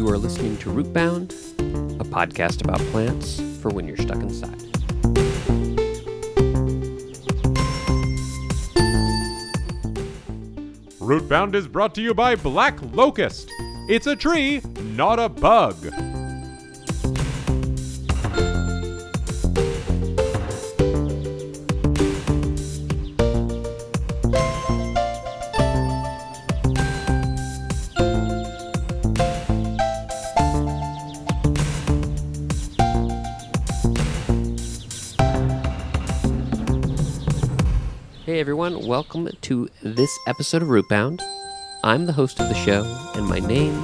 You are listening to Rootbound, a podcast about plants for when you're stuck inside. Rootbound is brought to you by Black Locust. It's a tree, not a bug. Everyone, welcome to this episode of Rootbound. I'm the host of the show, and my name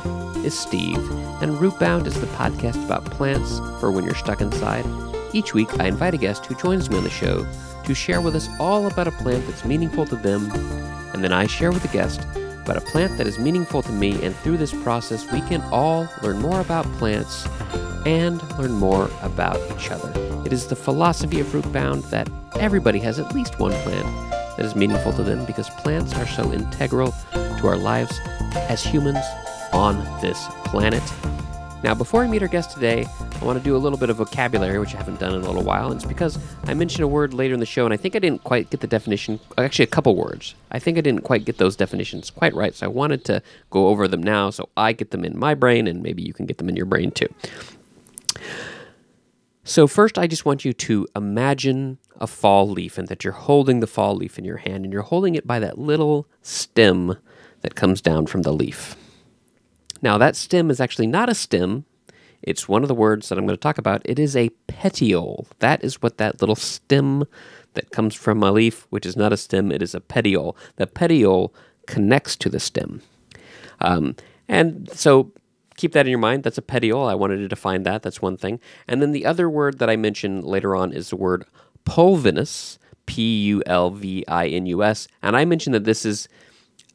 is Steve. And Rootbound is the podcast about plants for when you're stuck inside. Each week, I invite a guest who joins me on the show to share with us all about a plant that's meaningful to them, and then I share with the guest about a plant that is meaningful to me. And through this process, we can all learn more about plants and learn more about each other. It is the philosophy of Rootbound that everybody has at least one plant that is meaningful to them because plants are so integral to our lives as humans on this planet. Now, before I meet our guest today, I want to do a little bit of vocabulary, which I haven't done in a little while. And it's because I mentioned a word later in the show, and I think I didn't quite get the definition. Actually, a couple words. I think I didn't quite get those definitions quite right. So I wanted to go over them now so I get them in my brain, and maybe you can get them in your brain too. So, first, I just want you to imagine a fall leaf and that you're holding the fall leaf in your hand and you're holding it by that little stem that comes down from the leaf. Now, that stem is actually not a stem, it's one of the words that I'm going to talk about. It is a petiole. That is what that little stem that comes from a leaf, which is not a stem, it is a petiole. The petiole connects to the stem. Um, and so keep that in your mind. That's a petiole. I wanted to define that. That's one thing. And then the other word that I mentioned later on is the word pulvinus, P U L V I N U S. And I mentioned that this is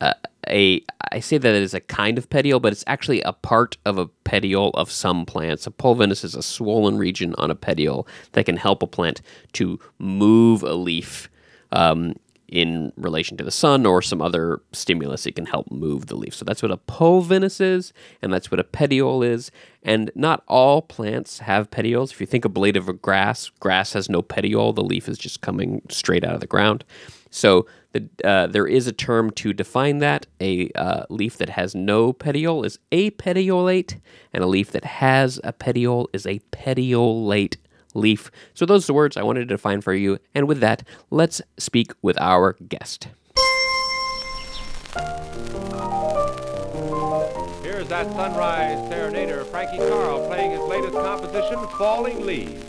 uh, a, I say that it is a kind of petiole, but it's actually a part of a petiole of some plants. A pulvinus is a swollen region on a petiole that can help a plant to move a leaf. Um, in relation to the sun or some other stimulus, it can help move the leaf. So that's what a pulvinus is, and that's what a petiole is. And not all plants have petioles. If you think a blade of a grass, grass has no petiole, the leaf is just coming straight out of the ground. So the, uh, there is a term to define that. A uh, leaf that has no petiole is apetiolate, and a leaf that has a petiole is a petiolate leaf. So those are the words I wanted to define for you. And with that, let's speak with our guest. Here's that sunrise serenader, Frankie Carle, playing his latest composition, Falling Leaves.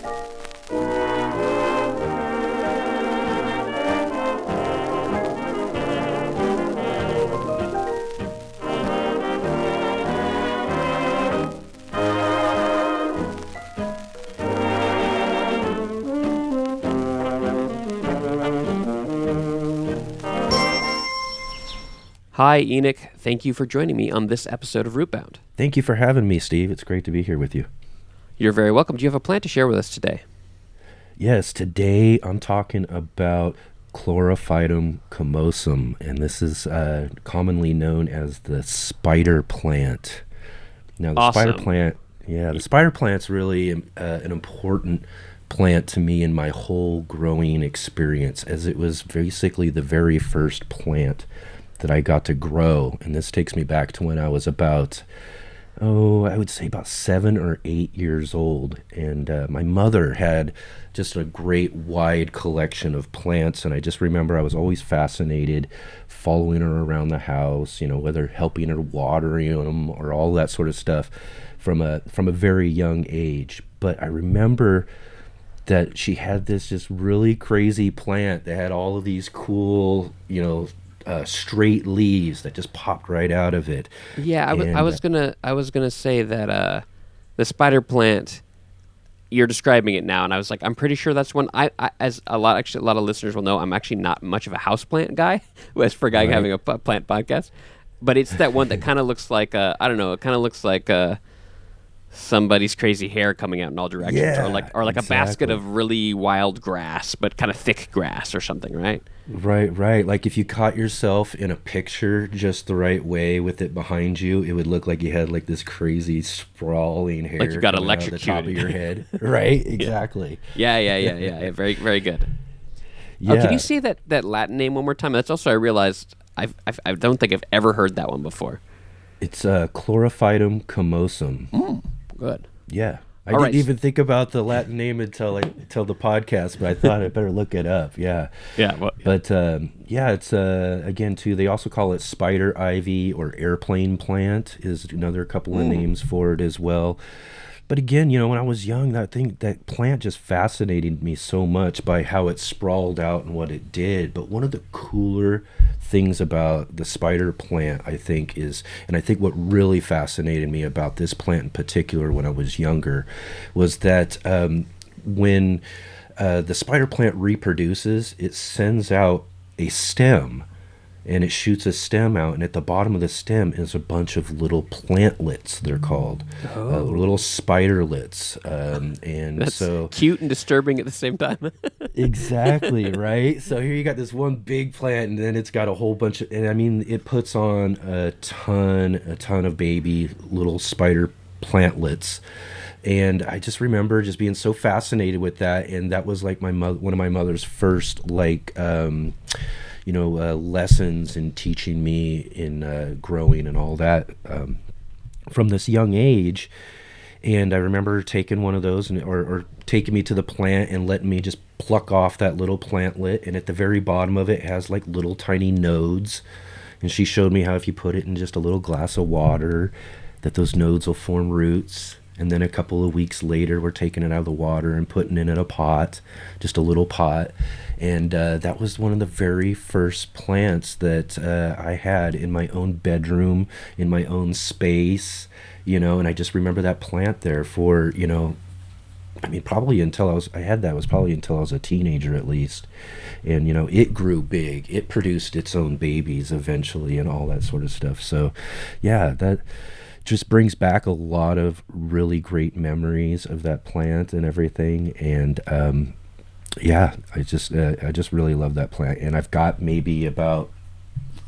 Hi, Enoch. Thank you for joining me on this episode of Rootbound. Thank you for having me, Steve. It's great to be here with you. You're very welcome. Do you have a plant to share with us today? Yes, today I'm talking about Chlorophytum comosum, and this is uh, commonly known as the spider plant. Now, the Awesome. spider plant, yeah, the spider plant's really um, uh, an important plant to me in my whole growing experience, as it was basically the very first plant that I got to grow. And this takes me back to when I was about oh, I would say about seven or eight years old. And uh, my mother had just a great wide collection of plants. And I just remember I was always fascinated following her around the house, you know, whether helping her watering them or all that sort of stuff from a, from a very young age. But I remember that she had this just really crazy plant that had all of these cool, you know, uh, straight leaves that just popped right out of it. Yeah, I was, I was gonna I was gonna say that uh, the spider plant. You're describing it now, and I was like, I'm pretty sure that's one. I, I as a lot actually a lot of listeners will know, I'm actually not much of a house plant guy. As for a guy Right. having a p- plant podcast, but it's that one that kind of looks like uh, I don't know. It kind of looks like uh, somebody's crazy hair coming out in all directions, Yeah, or like or like a basket of really wild grass, but kind of thick grass or something, right? Right, right. Like if you caught yourself in a picture just the right way with it behind you, it would look like you had like this crazy sprawling hair. Like you got of the top of your head. right, exactly. Yeah, yeah, yeah, yeah. yeah. Very, very good. Yeah. Oh, can you see that that Latin name one more time? That's also I realized I've, I've I don't think I've ever heard that one before. It's uh, chlorophytum comosum. Good. Yeah. I All didn't right. even think about the Latin name until like until the podcast, but I thought I better look it up. Yeah. Yeah. Well, But um, yeah, it's uh, again too. They also call it spider ivy or airplane plant is another couple of names for it as well. But again, you know, when I was young, that thing, that plant just fascinated me so much by how it sprawled out and what it did. But one of the cooler things about the spider plant, I think, is, and I think what really fascinated me about this plant in particular when I was younger, was that um, when uh, the spider plant reproduces, it sends out a stem and it shoots a stem out and at the bottom of the stem is a bunch of little plantlets they're called uh, little spiderlets um, and that's so cute and disturbing at the same time. exactly right? So here you got this one big plant and then it's got a whole bunch of and i mean it puts on a ton a ton of baby little spider plantlets. And i just remember just being so fascinated with that and that was like my mother one of my mother's first like um you know uh, lessons in teaching me in uh, growing and all that um, from this young age. And I remember taking one of those and or, or taking me to the plant and letting me just pluck off that little plantlet. And at the very bottom of it has like little tiny nodes. And she showed me how if you put it in just a little glass of water that those nodes will form roots and then a couple of weeks later we're taking it out of the water and putting it in a pot just a little pot and uh, that was one of the very first plants that uh, i had in my own bedroom in my own space you know and i just remember that plant there for you know I mean, probably until I was, I had that was probably until I was a teenager at least. And, you know, it grew big. It produced its own babies eventually and all that sort of stuff. So, yeah, that just brings back a lot of really great memories of that plant and everything. And, um, yeah, I just, uh, I just really love that plant. And I've got maybe about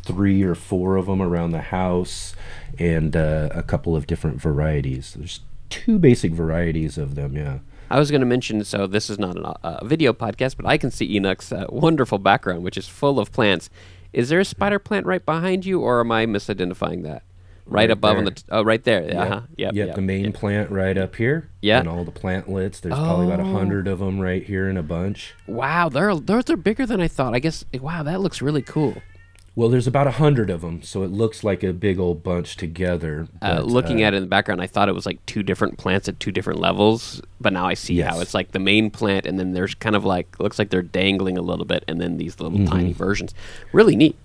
three or four of them around the house and uh, a couple of different varieties. There's two basic varieties of them, yeah. I was going to mention, so this is not uh, a video podcast, but I can see Enoch's uh, wonderful background, which is full of plants. Is there a spider plant right behind you, or am I misidentifying that? Right, Right above on the there. t- oh, right there. Yep. Uh-huh. Yep, Yep, yep, the main yep. plant right up here. Yeah. And all the plantlets. There's probably about a Oh. hundred of them right here in a bunch. Wow, they're those are bigger than I thought. I guess. Wow, that looks really cool. Well, there's about a hundred of them, so it looks like a big old bunch together. Uh, looking uh, at it in the background, I thought it was like two different plants at two different levels, but now I see how it's like the main plant, and then there's kind of like looks like they're dangling a little bit, and then these little tiny Mm-hmm. versions. Really neat.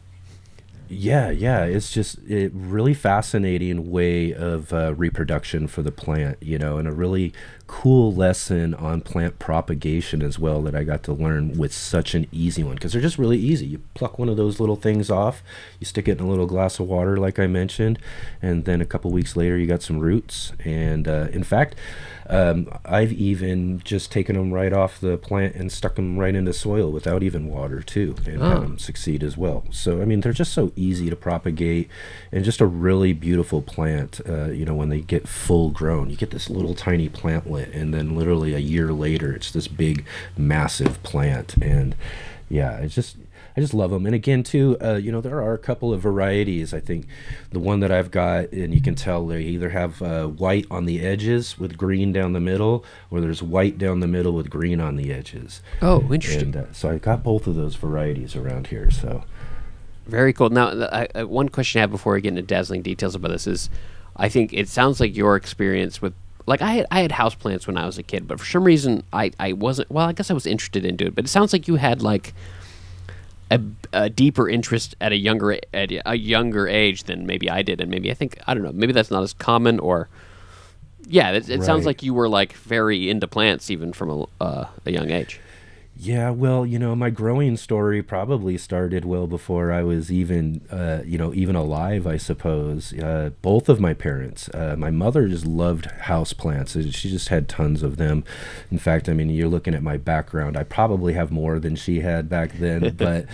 Yeah, yeah, it's just a really fascinating way of uh, reproduction for the plant, you know, and a really cool lesson on plant propagation as well that I got to learn with such an easy one because they're just really easy. You pluck one of those little things off, you stick it in a little glass of water, like I mentioned, and then a couple weeks later you got some roots. And uh, in fact, um, I've even just taken them right off the plant and stuck them right into soil without even water too, and had Oh. them succeed as well. So I mean, they're just so easy to propagate, and just a really beautiful plant. Uh, you know, when they get full grown, you get this little tiny plantlet, and then literally a year later, it's this big, massive plant. And yeah, it's just. I just love them, and again, too, uh, you know, there are a couple of varieties. I think the one that I've got, and you can tell they either have uh, white on the edges with green down the middle, or there's white down the middle with green on the edges. Oh, interesting. And uh, so I got both of those varieties around here. So Very cool. Now, I, I, one question I have before we get into dazzling details about this is, I think it sounds like your experience with, like I had, I had houseplants when I was a kid, but for some reason I, I wasn't. Well, I guess I was interested into it, but it sounds like you had like a, a deeper interest at a younger at a younger age than maybe I did, and maybe I think I don't know. Maybe that's not as common, or yeah, it, it sounds like you were like very into plants even from a, uh, a young age. Yeah, well, you know, my growing story probably started well before I was even, uh, you know, even alive. I suppose. Uh, both of my parents. Uh, my mother just loved house plants. She just had tons of them. In fact, I mean, you're looking at my background. I probably have more than she had back then, but.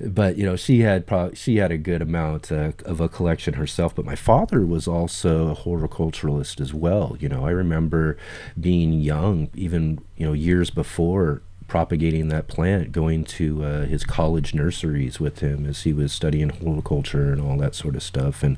but you know she had pro- she had a good amount uh, of a collection herself but my father was also a horticulturalist as well you know i remember being young even you know years before propagating that plant, going to uh, his college nurseries with him as he was studying horticulture and all that sort of stuff. And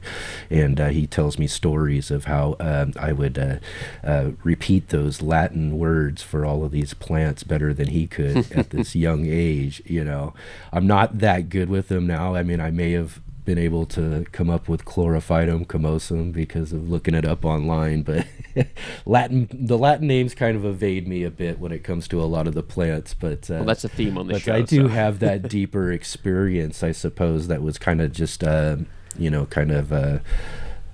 and uh, he tells me stories of how uh, I would uh, uh, repeat those Latin words for all of these plants better than he could at this young age. You know, I'm not that good with them now. I mean, I may have been able to come up with chlorophytum comosum because of looking it up online, but Latin the Latin names kind of evade me a bit when it comes to a lot of the plants. But uh, well, that's a theme on the but show. I do so. have that deeper experience, I suppose, that was kind of just uh, you know kind of uh,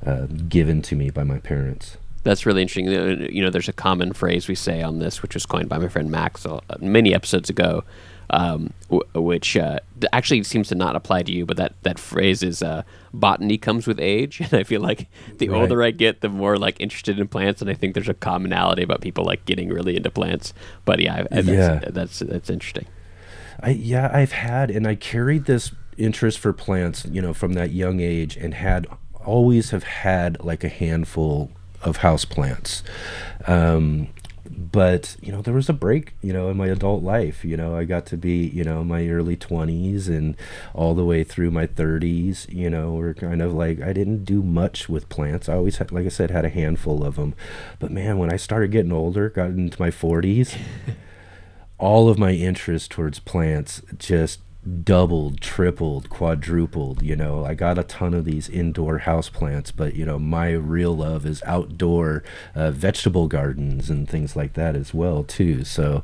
uh, given to me by my parents. That's really interesting. You know, there's a common phrase we say on this, which was coined by my friend Max uh, many episodes ago, um, w- which uh, actually seems to not apply to you, but that, that phrase is uh, botany comes with age. And I feel like the right. older I get, the more like interested in plants. And I think there's a commonality about people like getting really into plants. But yeah, that's, yeah. that's, that's interesting. I, yeah, I've had, and I carried this interest for plants, you know, from that young age and had always have had like a handful of house plants. Um, but you know there was a break you know in my adult life you know i got to be you know my early 20s and all the way through my 30s you know were kind of like i didn't do much with plants. I always had like i said had a handful of them but man when i started getting older got into my 40s all of my interest towards plants just doubled, tripled, quadrupled. You know, I got a ton of these indoor house plants, but you know, my real love is outdoor uh, vegetable gardens and things like that as well too. So,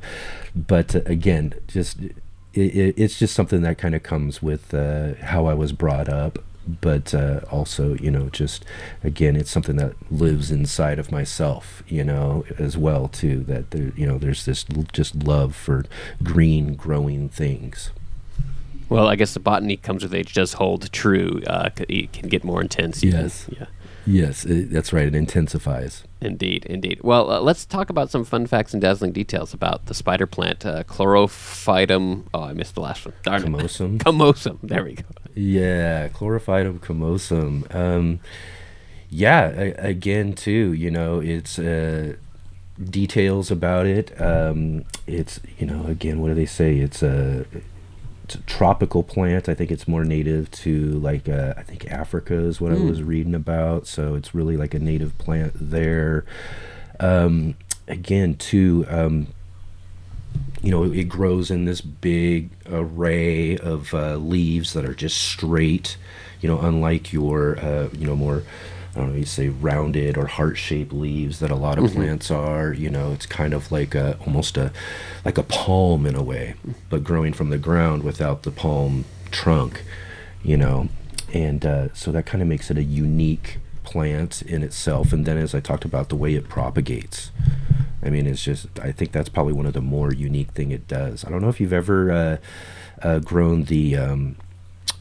but uh, again, just it, it, it's just something that kind of comes with uh, how I was brought up. But uh, also, you know, just again, it's something that lives inside of myself, you know, as well too. That there, you know, there's this just love for green, growing things. Well, I guess the botany comes with age does hold true. Uh, it can get more intense. Yes. Yeah. Yes, it, that's right. It intensifies. Indeed, indeed. Well, uh, let's talk about some fun facts and dazzling details about the spider plant, uh, Chlorophytum. Oh, I missed the last one. Darn Comosum. Comosum. There we go. Yeah, Chlorophytum comosum. Um, yeah, a- again, too, you know, it's. Uh, details about it um, it's you know again what do they say it's a it's a tropical plant. I think it's more native to like uh, I think Africa is what mm. I hmm. was reading about. So it's really like a native plant there. Um, again, too, um, you know, it grows in this big array of uh, leaves that are just straight. You know, unlike your uh, you know more I don't know, you say rounded or heart-shaped leaves that a lot of mm-hmm. plants are. You know, it's kind of like a almost a like a palm in a way, but growing from the ground without the palm trunk. You know, and uh, so that kind of makes it a unique plant in itself. And then, as I talked about, the way it propagates. I mean, it's just I think that's probably one of the more unique thing it does. I don't know if you've ever uh, uh, grown the um,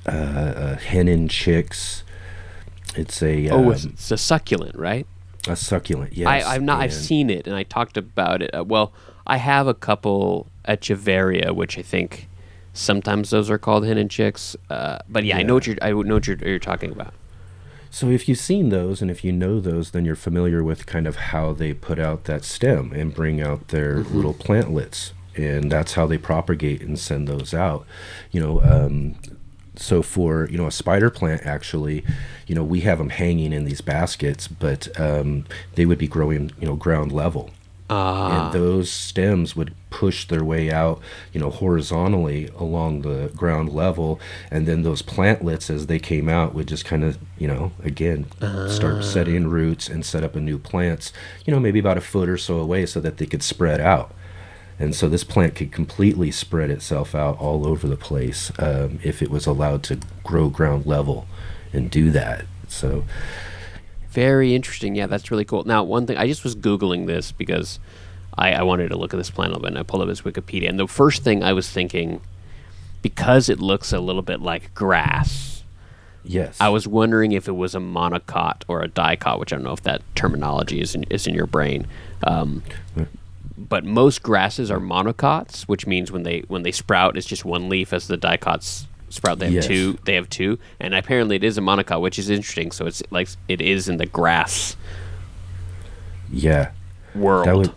uh, uh, hen and chicks it's a oh, um, it's a succulent, right? A succulent, yes. I, I've not. I've seen it, and I talked about it. Uh, well, I have a couple Echeveria, which I think sometimes those are called hen and chicks. Uh, but yeah, yeah, I know what you're. I know what you're, you're talking about. So if you've seen those and if you know those, then you're familiar with kind of how they put out that stem and bring out their mm-hmm. little plantlets, and that's how they propagate and send those out. You know, um, so for you know a spider plant actually you know we have them hanging in these baskets but um, they would be growing you know ground level uh. and those stems would push their way out you know horizontally along the ground level and then those plantlets as they came out would just kind of you know again uh. start ah. setting roots and set up a new plants you know maybe about a foot or so away so that they could spread out and so this plant could completely spread itself out all over the place um, if it was allowed to grow ground level and do that. So very interesting. Yeah, that's really cool. Now, one thing I just was googling this because I, I wanted to look at this plant a little bit, and I pulled up his Wikipedia. And the first thing I was thinking, because it looks a little bit like grass, Yes. I was wondering if it was a monocot or a dicot, which I don't know if that terminology is in, is in your brain. Um, but most grasses are monocots, which means when they when they sprout, it's just one leaf. As the dicots sprout, they have Yes. two. They have two, and apparently it is a monocot, which is interesting. So it's like it is in the grass yeah. world. That would.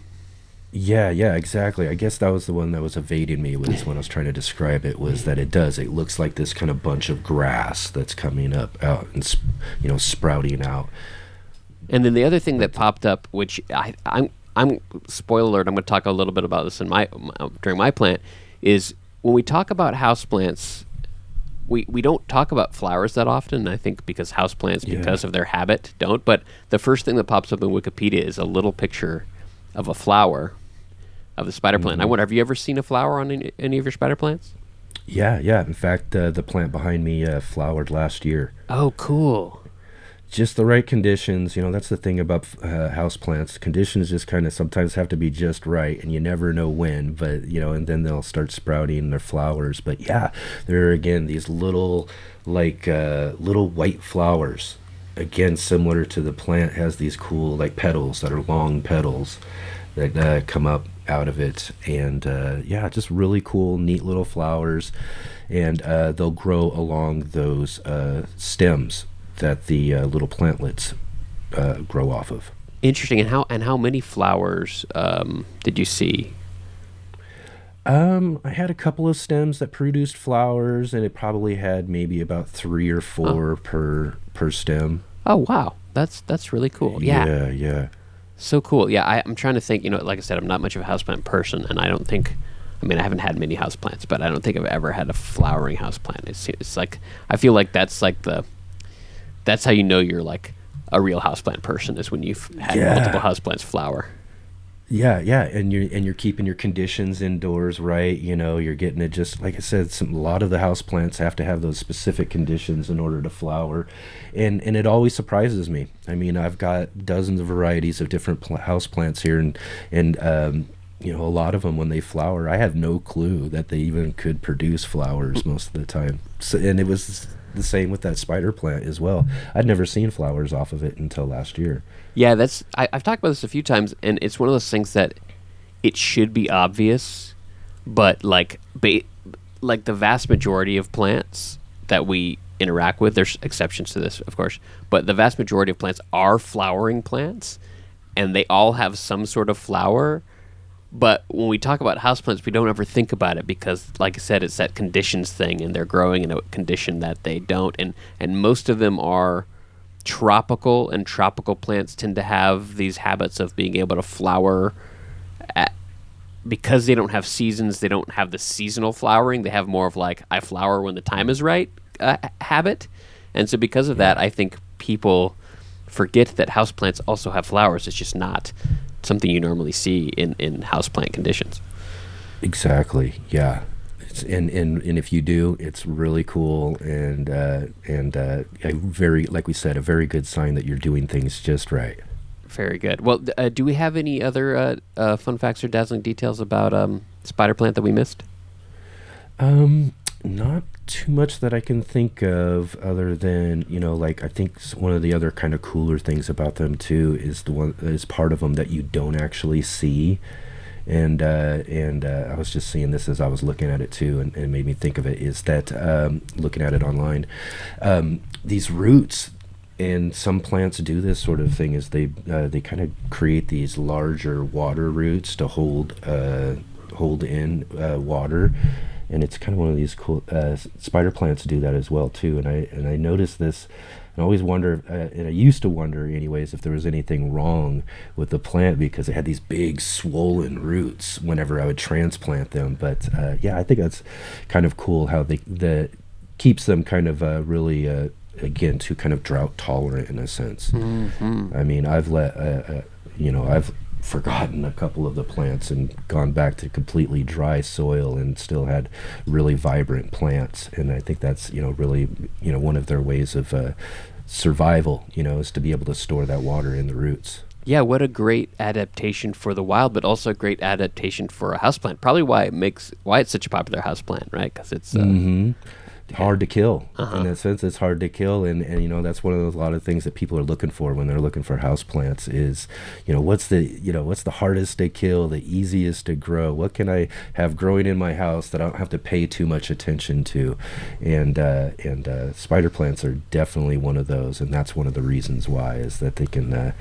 Yeah, yeah, exactly. I guess that was the one that was evading me was when I was trying to describe it was that it does. It looks like this kind of bunch of grass that's coming up out and sp- you know sprouting out. And then the other thing that popped up, which I, I'm, I'm spoiler alert. I'm going to talk a little bit about this in my, my during my plant, is when we talk about houseplants, we we don't talk about flowers that often. I think because houseplants, Yeah. because of their habit, don't. But the first thing that pops up in Wikipedia is a little picture of a flower of the spider plant. I wonder, have you ever seen a flower on any, any of your spider plants? Yeah, yeah. In fact, uh, the plant behind me uh, flowered last year. Oh, cool. Just the right conditions. You know, that's the thing about uh, house plants. Conditions just kind of sometimes have to be just right, and you never know when. But you know, and then they'll start sprouting their flowers. But yeah, there are again these little, like uh, little white flowers. Again, similar to the plant, has these cool like petals that are long petals that uh, come up out of it, and uh, yeah, just really cool, neat little flowers, and uh, they'll grow along those uh, stems that the uh, little plantlets uh, grow off of. Interesting. And how and how many flowers um, did you see? Um, I had a couple of stems that produced flowers, and it probably had maybe about three or four per per stem. Oh wow, that's that's really cool. Yeah, yeah, yeah. so cool. Yeah, I, I'm trying to think. You know, like I said, I'm not much of a houseplant person, and I don't think. I mean, I haven't had many houseplants, but I don't think I've ever had a flowering houseplant. It's it's like I feel like that's like the that's how you know you're like a real houseplant person is when you've had Yeah. multiple houseplants flower. Yeah, yeah, and you're and you're keeping your conditions indoors right. You know, you're getting it just like I said. Some a lot of the house plants have to have those specific conditions in order to flower, and and it always surprises me. I mean, I've got dozens of varieties of different pl- house plants here, and and um, you know, a lot of them when they flower, I have no clue that they even could produce flowers most of the time. So, and it was the same with that spider plant as well. I'd never seen flowers off of it until last year. Yeah, that's I, I've talked about this a few times, and it's one of those things that it should be obvious, but like, ba- like the vast majority of plants that we interact with, there's exceptions to this, of course, but the vast majority of plants are flowering plants, and they all have some sort of flower. But when we talk about houseplants, we don't ever think about it because, like I said, it's that conditions thing, and they're growing in a condition that they don't, and and most of them are tropical, and tropical plants tend to have these habits of being able to flower at, because they don't have seasons. They don't have the seasonal flowering. They have more of like I flower when the time is right uh, habit, and so because of that, I think people forget that houseplants also have flowers. It's just not something you normally see in in houseplant conditions. Exactly. Yeah. It's, and, and and if you do, it's really cool and uh, and uh, a very like we said, a very good sign that you're doing things just right. Very good. Well, uh, do we have any other uh, uh, fun facts or dazzling details about um, spider plant that we missed? Um, not too much that I can think of, other than you know, like I think one of the other kind of cooler things about them too is the one is part of them that you don't actually see, and uh, and uh, I was just seeing this as I was looking at it too, and, and it made me think of it is that um, looking at it online, um, these roots. And some plants do this sort of thing is they uh, they kind of create these larger water roots to hold uh, hold in uh, water, and it's kind of one of these cool uh, spider plants do that as well too. And I and I noticed this, and I always wonder, uh, and I used to wonder, anyways, if there was anything wrong with the plant because it had these big swollen roots whenever I would transplant them. But uh, yeah, I think that's kind of cool how they the keeps them kind of uh, really. Uh, Again, to kind of drought tolerant in a sense. I mean, I've let, uh, uh, you know, I've forgotten a couple of the plants and gone back to completely dry soil and still had really vibrant plants. And I think that's, you know, really, you know, one of their ways of uh, survival, you know, is to be able to store that water in the roots. Yeah, what a great adaptation for the wild, but also a great adaptation for a houseplant. Probably why it makes why it's such a popular houseplant, right? Because it's uh, hmm hard to kill. Uh-huh. in that sense it's hard to kill and, and you know that's one of those, a lot of things that people are looking for when they're looking for house plants is you know what's the you know what's the hardest to kill the easiest to grow? What can i have growing in my house that i don't have to pay too much attention to? And uh, and uh, spider plants are definitely one of those and that's one of the reasons why is that they can uh,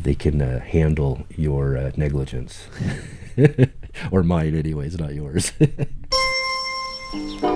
they can uh, handle your uh, negligence. Or mine anyways not yours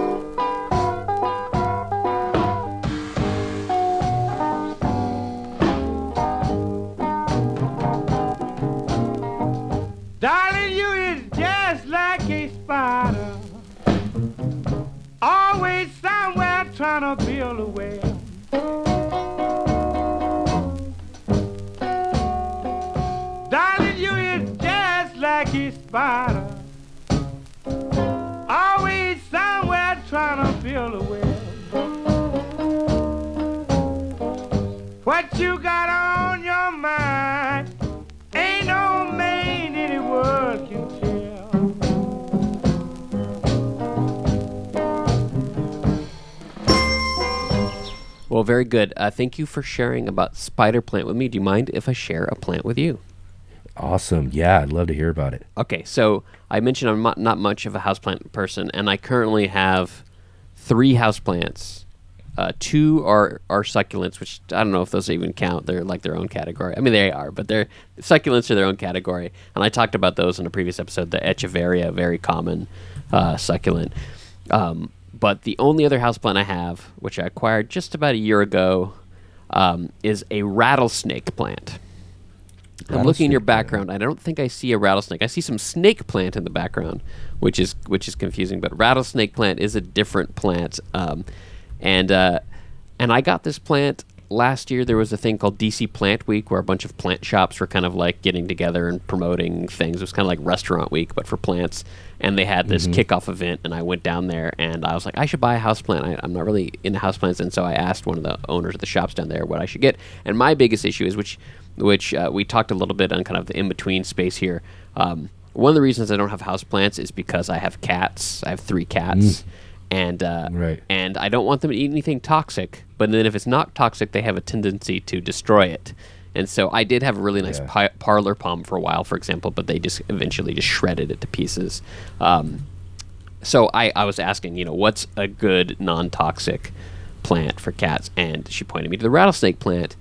well, very good. Uh, thank you for sharing about spider plant with me. Do you mind if I share a plant with you? awesome yeah i'd love to hear about it Okay, so I mentioned I'm not, not much of a houseplant person, and I currently have three houseplants. Uh, two are, are succulents, which I don't know if those even count. They're like their own category. I mean, they are, but they're succulents are their own category. And I talked about those in a previous episode. The Echeveria, very common uh, succulent. Um, but the only other houseplant I have, which I acquired just about a year ago, um, is a rattlesnake plant. I'm looking in your Rattlesnake plant. background. I don't think I see a rattlesnake. I see some snake plant in the background, which is which is confusing. But rattlesnake plant is a different plant, um, and uh, and I got this plant last year. There was a thing called DC Plant Week, where a bunch of plant shops were kind of like getting together and promoting things. It was kind of like Restaurant Week, but for plants. And they had this kickoff event, and I went down there, and I was like, I should buy a house plant. I, I'm not really into house plants, and so I asked one of the owners of the shops down there what I should get. And my biggest issue is which which uh, we talked a little bit on kind of the in between space here. Um, one of the reasons I don't have houseplants is because I have cats. I have three cats, and uh, Right. and I don't want them to eat anything toxic. But then if it's not toxic, they have a tendency to destroy it. And so I did have a really nice Yeah. pi- parlor palm for a while, for example, but they just eventually just shredded it to pieces. Um, so I, I was asking, you know, what's a good non-toxic plant for cats? And she pointed me to the rattlesnake plant,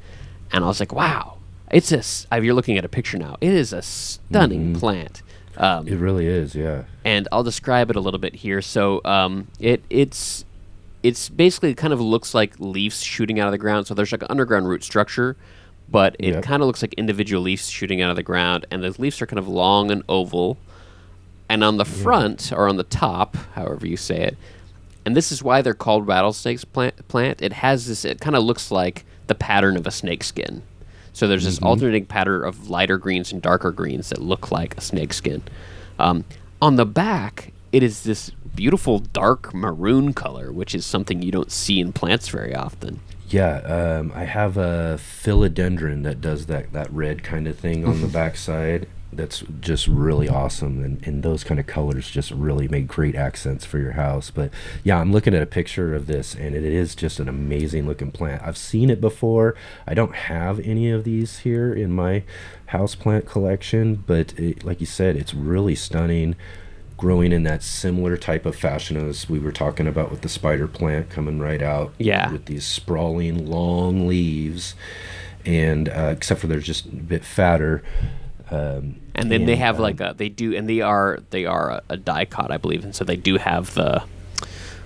and I was like, wow, it's a. uh, You're looking at a picture now. It is a stunning plant. Um, It really is, yeah. and I'll describe it a little bit here. So um, it it's it's basically it kind of looks like leaves shooting out of the ground. So there's like an underground root structure, but it Yep. kind of looks like individual leaves shooting out of the ground, and those leaves are kind of long and oval. And on the front or on the top, however you say it, and this is why they're called rattlesnakes plant. Plant. It has this. It kind of looks like the pattern of a snake skin. So there's this alternating pattern of lighter greens and darker greens that look like a snake skin. Um, on the back, it is this beautiful dark maroon color, which is something you don't see in plants very often. Yeah, um, I have a philodendron that does that, that red kind of thing on the backside. That's just really awesome, and, and those kind of colors just really make great accents for your house. But yeah, I'm looking at a picture of this, and it is just an amazing looking plant. I've seen it before. I don't have any of these here in my house plant collection, but it, like you said, it's really stunning growing in that similar type of fashion as we were talking about with the spider plant coming right out Yeah. with these sprawling long leaves and uh, except for they're just a bit fatter um, And then they have um, like a they do and they are they are a, a dicot, I believe, and so they do have the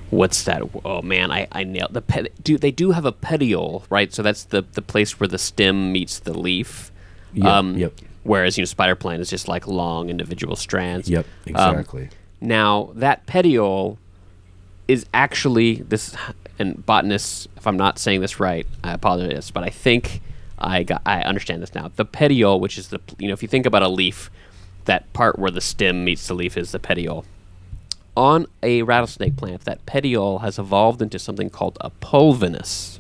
what's that? Oh man, I, I nailed the pet. Do they do have a petiole, right? So that's the the place where the stem meets the leaf. Um, Yep, yep. Whereas you know spider plant is just like long individual strands. yep Um, exactly now that petiole is actually this, and botanists, if I'm not saying this right, I apologize, but I think I got I understand this now. The petiole, which is the you know if you think about a leaf, that part where the stem meets the leaf is the petiole. On a rattlesnake plant, that petiole has evolved into something called a pulvinus.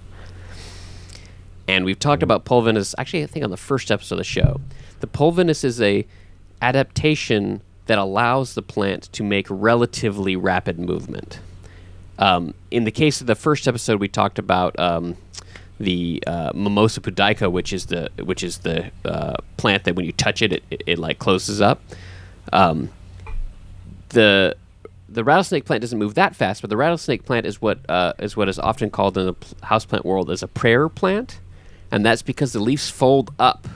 And we've talked about pulvinus. Actually, I think on the first episode of the show, the pulvinus is a adaptation that allows the plant to make relatively rapid movement. Um, in the case of the first episode, we talked about um, the uh, Mimosa pudica, which is the which is the uh, plant that when you touch it, it, it, it like closes up. Um, the the rattlesnake plant doesn't move that fast, but the rattlesnake plant is what uh, is what is often called in the pl- houseplant world as a prayer plant, and that's because the leaves fold up,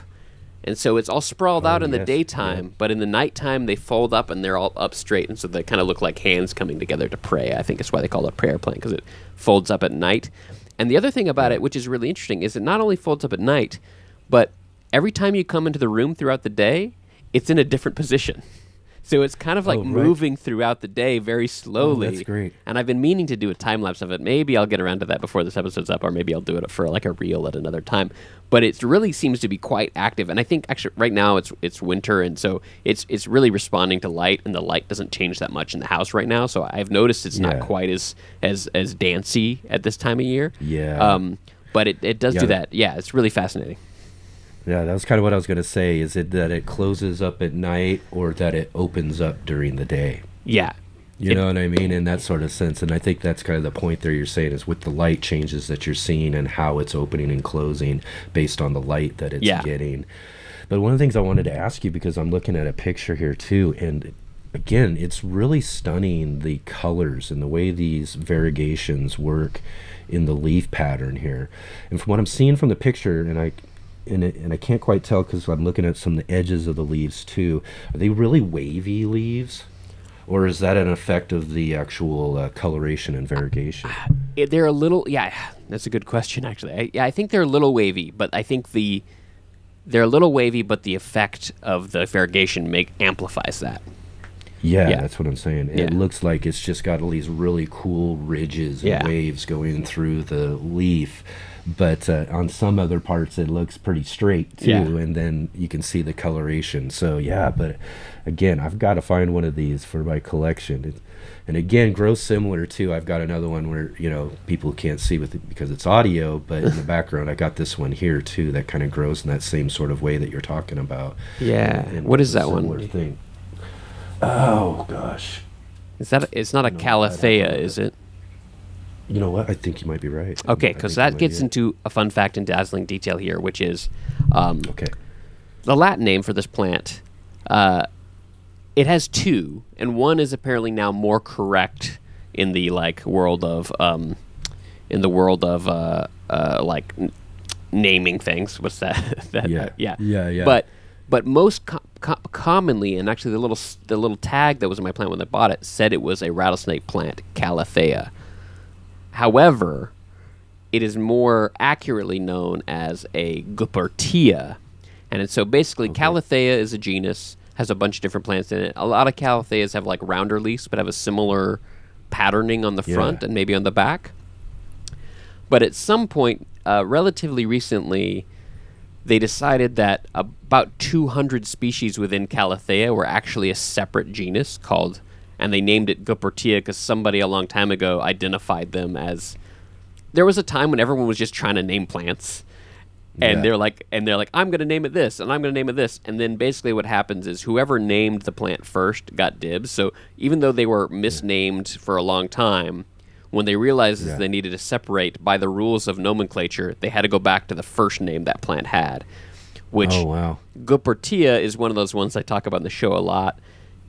and so it's all sprawled out in the daytime, yeah. but in the nighttime they fold up and they're all up straight, and so they kind of look like hands coming together to pray. I think it's why they call it a prayer plant because it folds up at night. And the other thing about it, mm. which is really interesting, is it not only folds up at night, but every time you come into the room throughout the day, it's in a different position. So it's kind of like Oh, right. moving throughout the day very slowly. that's great. And I've been meaning to do a time lapse of it. Maybe I'll get around to that before this episode's up, or maybe I'll do it for like a reel at another time. But it really seems to be quite active, and I think actually right now it's it's winter, and so it's it's really responding to light, and the light doesn't change that much in the house right now. So I've noticed it's not quite as as as dancy at this time of year. Yeah. Um, but it, it does Yeah, do that. Yeah, it's really fascinating. Yeah, that was kind of what I was going to say. Is it that it closes up at night or that it opens up during the day? Yeah. You It- know what I mean? In that sort of sense. And I think that's kind of the point there you're saying is with the light changes that you're seeing and how it's opening and closing based on the light that it's Yeah. getting. But one of the things I wanted to ask you, because I'm looking at a picture here too, and again, it's really stunning the colors and the way these variegations work in the leaf pattern here. And from what I'm seeing from the picture, and I and, it, and I can't quite tell because I'm looking at some of the edges of the leaves too. Are they really wavy leaves? Or is that an effect of the actual uh, coloration and variegation? it, they're a little yeah that's a good question actually I, yeah i think they're a little wavy but i think the they're a little wavy but the effect of the variegation make amplifies that Yeah, Yeah. that's what I'm saying. It Yeah. looks like it's just got all these really cool ridges and Yeah. waves going through the leaf. But uh, on some other parts, it looks pretty straight too, Yeah. and then you can see the coloration. So yeah, but again, I've got to find one of these for my collection. It, and again, grows similar too. I've got another one where you know people can't see with it because it's audio, but in the background, I got this one here too that kind of grows in that same sort of way that you're talking about. Yeah. And- and What is that one? Thing. Oh gosh. is that it's not a No, calathea is it You know what? I think you might be right. okay because that gets into a fun fact and dazzling detail here which is um, Okay. the Latin name for this plant, uh, it has two, and one is apparently now more correct in the like world of um, in the world of uh, uh, like n- naming things. What's that? that Yeah. yeah, Yeah, yeah. But but most co- co- commonly, and actually the little the little tag that was in my plant when I bought it said it was a rattlesnake plant, Calathea. However, it is more accurately known as a Goeppertia. And so basically, Calathea is a genus, has a bunch of different plants in it. A lot of Calatheas have like rounder leaves, but have a similar patterning on the front and maybe on the back. But at some point, uh, relatively recently, they decided that about 200 species within Calathea were actually a separate genus called, and they named it Goeppertia because somebody a long time ago identified them as. There was a time when everyone was just trying to name plants, and Yeah. they're like, and they're like, I'm going to name it this, and I'm going to name it this, and then basically what happens is whoever named the plant first got dibs. So even though they were misnamed for a long time, when they realized Yeah. they needed to separate by the rules of nomenclature, they had to go back to the first name that plant had, which Oh wow. Goeppertia is one of those ones I talk about in the show a lot.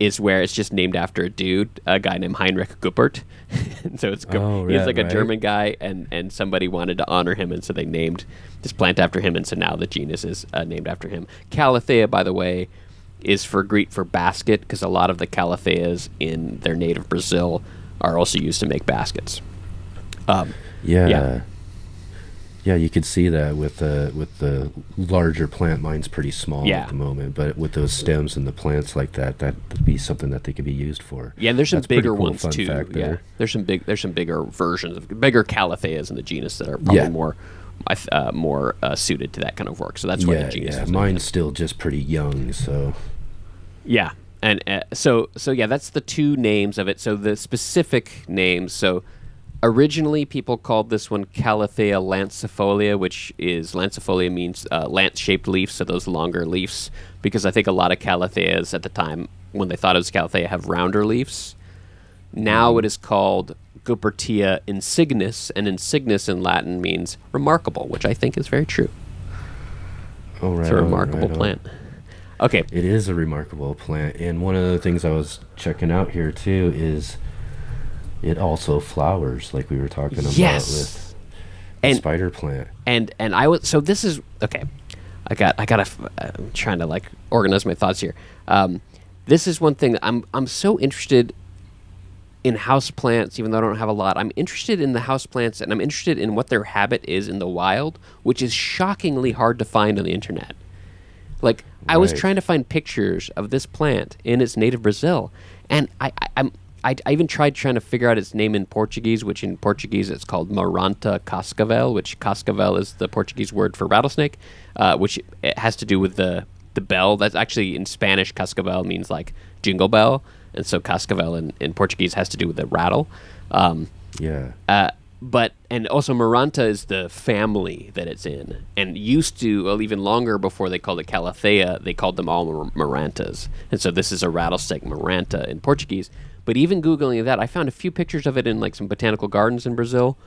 Is where it's just named after a dude, a guy named Heinrich Göppert. so it's Oh, he's yeah, like a right. German guy, and and somebody wanted to honor him, and so they named this plant after him, and so now the genus is uh, named after him. Calathea, by the way, is for Greek for basket because a lot of the calatheas in their native Brazil are also used to make baskets. Um, Yeah. Yeah. Yeah. you could see that with the with the larger plant. Mine's pretty small Yeah. at the moment, but with those stems and the plants like that, that would be something that they could be used for. Yeah, and there's some That's bigger cool ones too. fact Yeah, there. there's some big, there's some bigger versions of bigger calatheas in the genus that are probably Yeah. more, I th- uh, more uh, suited to that kind of work. So that's why yeah, the genus. yeah. Mine's still just pretty young, so Yeah, and uh, so so yeah, that's the two names of it. So the specific names. So Originally, people called this one Calathea lancifolia, which is lancifolia means uh, lance-shaped leaves, so those longer leaves. Because I think a lot of Calatheas at the time, when they thought it was Calathea, have rounder leaves. Now it is called Goeppertia insignis, and insignis in Latin means remarkable, which I think is very true. Oh, right. It's a on, remarkable right plant. Okay, It is a remarkable plant, and one of the things I was checking out here too is it also flowers, like we were talking about Yes. with the And- spider plant. and and I was so this is okay. I got I got to I'm trying to like organize my thoughts here. Um, this is one thing I'm I'm so interested in house plants, even though I don't have a lot. I'm interested in the house plants, and I'm interested in what their habit is in the wild, which is shockingly hard to find on the internet. Like I was trying to find pictures of this plant in its native Brazil, and I, I I'm. I, I even tried trying to figure out its name in Portuguese, which in Portuguese it's called Maranta cascavel, which cascavel is the Portuguese word for rattlesnake, uh, which it has to do with the the bell. That's actually in Spanish, cascavel means like jingle bell, and so cascavel in, in Portuguese has to do with the rattle. Um, Yeah. uh, but and also Maranta is the family that it's in, and used to well, even longer before they called it Calathea, they called them all Mar- Marantas, and so this is a rattlesnake Maranta in Portuguese. But even googling that, I found a few pictures of it in like some botanical gardens in Brazil.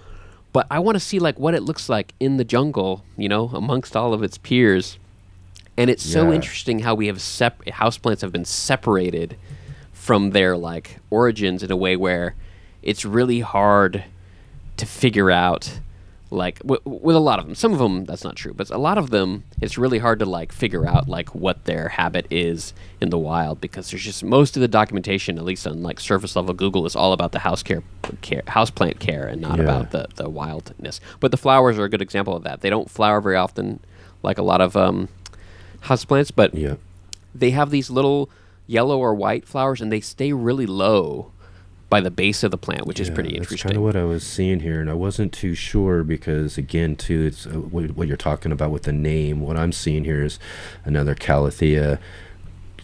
But I want to see like what it looks like in the jungle, you know, amongst all of its peers. And it's so Yeah. interesting how we have sep- houseplants have been separated from their like origins in a way where it's really hard to figure out like w- with a lot of them some of them that's not true but a lot of them it's really hard to like figure out like what their habit is in the wild because there's just most of the documentation at least on like surface level google is all about the house care, care house plant care and not Yeah. about the the wildness but the flowers are a good example of that they don't flower very often like a lot of um house plants but Yeah. they have these little yellow or white flowers and they stay really low by the base of the plant which is Yeah, pretty That's interesting kind of what I was seeing here, and I wasn't too sure because, again, too, it's uh, what, what you're talking about with the name. What I'm seeing here is another Calathea.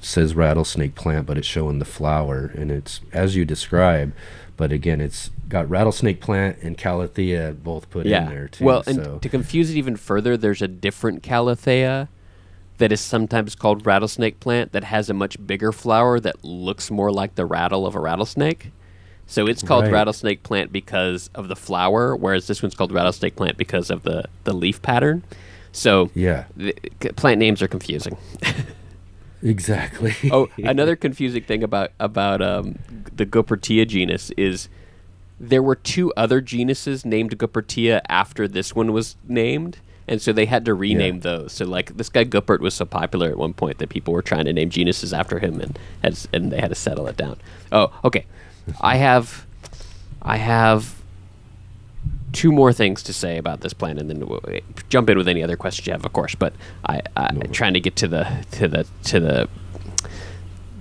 Says rattlesnake plant, but it's showing the flower, and it's as you describe. But again, it's got rattlesnake plant and Calathea both put in there too. Well, and so to confuse it even further, there's a different Calathea that is sometimes called rattlesnake plant that has a much bigger flower that looks more like the rattle of a rattlesnake. So it's called Right. rattlesnake plant because of the flower, whereas this one's called rattlesnake plant because of the, the leaf pattern. So yeah, the, plant names are confusing. exactly. oh, another confusing thing about about um, the Goeppertia genus is there were two other genuses named Goeppertia after this one was named, and so they had to rename those. So like this guy Göppert was so popular at one point that people were trying to name genuses after him, and and they had to settle it down. Oh, okay. I have, I have two more things to say about this plan, and then we'll we'll jump in with any other questions you have, of course. But I, I trying to get to the to the to the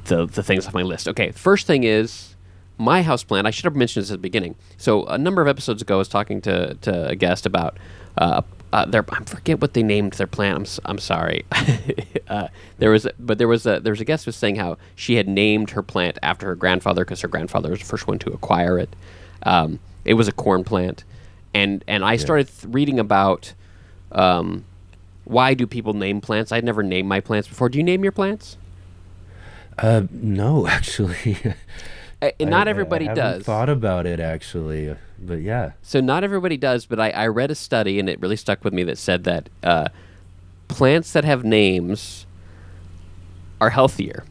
the the things off my list. Okay, first thing is my house plan. I should have mentioned this at the beginning. So a number of episodes ago, I was talking to to a guest about uh, uh, their I forget what they named their plant. I'm I'm sorry. uh, there was a, but there was a there was a guest who was saying how she had named her plant after her grandfather because her grandfather was the first one to acquire it. Um, it was a corn plant, and and I started th- reading about. Um, why do people name plants? I'd never named my plants before. Do you name your plants? Uh, no, actually. And not I- I everybody haven't does. Thought about it actually, but yeah. So not everybody does, but I, I read a study and it really stuck with me that said that uh, plants that have names are healthier,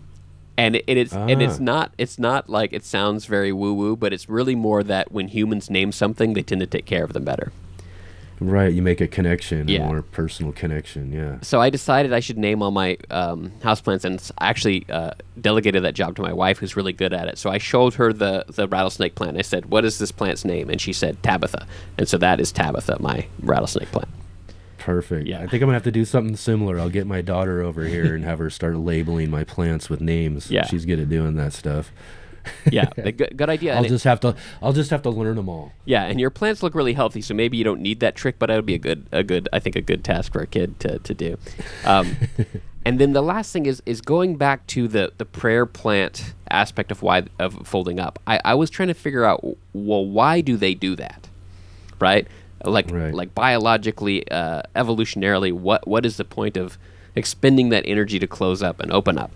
and it, it's and it's Ah. not it's not like it sounds very woo woo, but it's really more that when humans name something, they tend to take care of them better. Right, you make a connection, Yeah. a more personal connection. Yeah. So I decided I should name all my um, houseplants, and I actually uh, delegated that job to my wife, who's really good at it. So I showed her the the rattlesnake plant. I said, "What is this plant's name?" And she said, "Tabitha." And so that is Tabitha, my rattlesnake plant. Perfect. Yeah. I think I'm gonna have to do something similar. I'll get my daughter over here and have her start labeling my plants with names. Yeah. She's good at doing that stuff. Yeah, good, good idea. I'll And it- just have to. I'll just have to learn them all. Yeah, and your plants look really healthy, so maybe you don't need that trick, but that would be a good, a good, I think, a good task for a kid to, to do. Um, and then the last thing is is going back to the the prayer plant aspect of why of folding up. I, I was trying to figure out, well, why do they do that? right? Like Right. like biologically, uh, evolutionarily, what what is the point of expending that energy to close up and open up?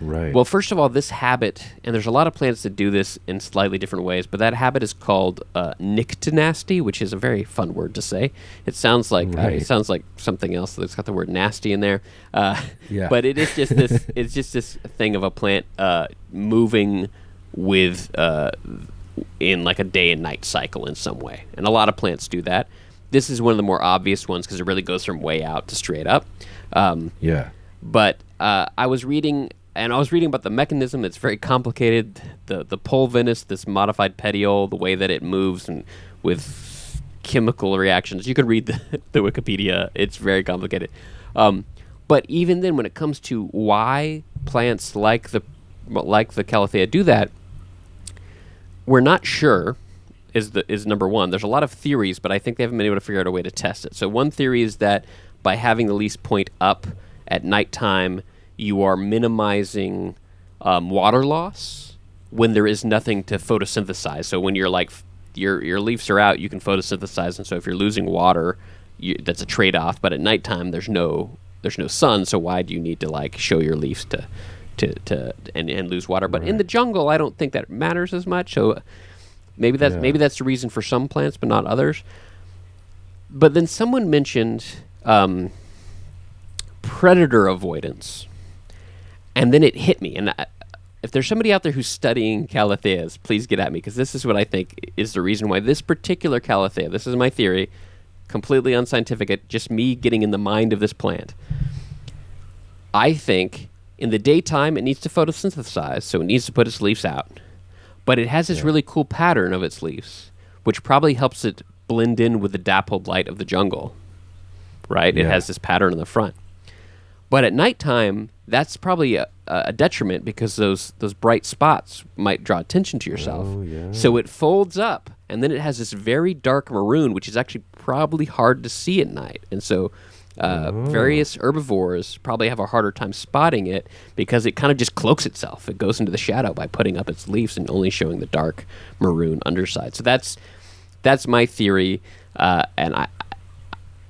Right. Well, first of all, this habit, and there's a lot of plants that do this in slightly different ways, but that habit is called uh, nyctinasty, which is a very fun word to say. It sounds like uh, it sounds like something else that's got the word nasty in there. Uh, Yeah. But it is just this. it's just this thing of a plant uh, moving with uh, in like a day and night cycle in some way, and a lot of plants do that. This is one of the more obvious ones because it really goes from way out to straight up. Um, yeah. but uh, I was reading, and I was reading about the mechanism. It's very complicated. The the pulvinus, this modified petiole, the way that it moves, and with chemical reactions. You can read the, the Wikipedia. It's very complicated. Um, but even then, when it comes to why plants like the like the Calathea do that, we're not sure is the is number one. There's a lot of theories, but I think they haven't been able to figure out a way to test it. So one theory is that by having the leaves point up at nighttime, you are minimizing um, water loss when there is nothing to photosynthesize. So when you're like f- your your leaves are out, you can photosynthesize, and so if you're losing water, you, that's a trade off. But at nighttime, there's no there's no sun, so why do you need to like show your leaves to to, to and, and lose water? But in the jungle, I don't think that matters as much. So Maybe that's Yeah. maybe that's the reason for some plants, but not others. But then someone mentioned um, predator avoidance, and then it hit me. And I, if there's somebody out there who's studying calatheas, please get at me because this is what I think is the reason why this particular calathea. This is my theory, completely unscientific. Just me getting in the mind of this plant. I think in the daytime it needs to photosynthesize, so it needs to put its leaves out. But it has this really cool pattern of its leaves, which probably helps it blend in with the dappled light of the jungle. Right? It has this pattern in the front. But at nighttime, that's probably a, a detriment because those those bright spots might draw attention to yourself. Oh, yeah. So it folds up, and then it has this very dark maroon, which is actually probably hard to see at night. And so, uh, Oh. various herbivores probably have a harder time spotting it because it kind of just cloaks itself. It goes into the shadow by putting up its leaves and only showing the dark maroon underside. So that's that's my theory, uh, and I.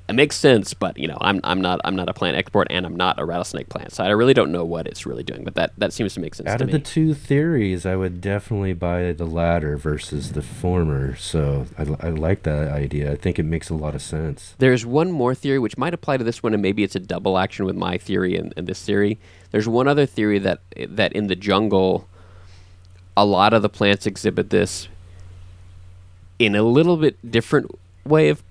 It makes sense, but you know, I'm, I'm not I'm not a plant expert, and I'm not a rattlesnake plant, so I really don't know what it's really doing. But that, that seems to make sense Out of me. the two theories, I would definitely buy the latter versus the former. So I, I like that idea. I think it makes a lot of sense. There's one more theory which might apply to this one, and maybe it's a double action with my theory and, and this theory. There's one other theory that that in the jungle, a lot of the plants exhibit this in a little bit different way of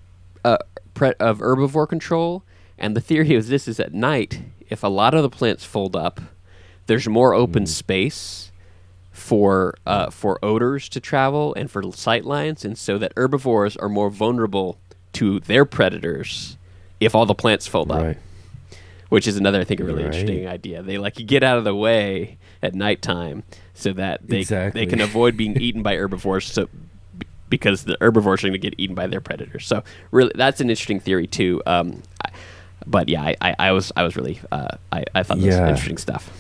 pre- of herbivore control. And the theory is this: is at night, if a lot of the plants fold up, there's more open space for uh, for odors to travel and for sight lines, and so that herbivores are more vulnerable to their predators if all the plants fold up. Which is another, I think, a really Right. interesting idea. They like get out of the way at nighttime so that they Exactly. they can avoid being eaten by herbivores. So because the herbivores are going to get eaten by their predators. So really, that's an interesting theory too. Um, I, but yeah, I, I, I was I was really uh, I, I thought this was interesting stuff.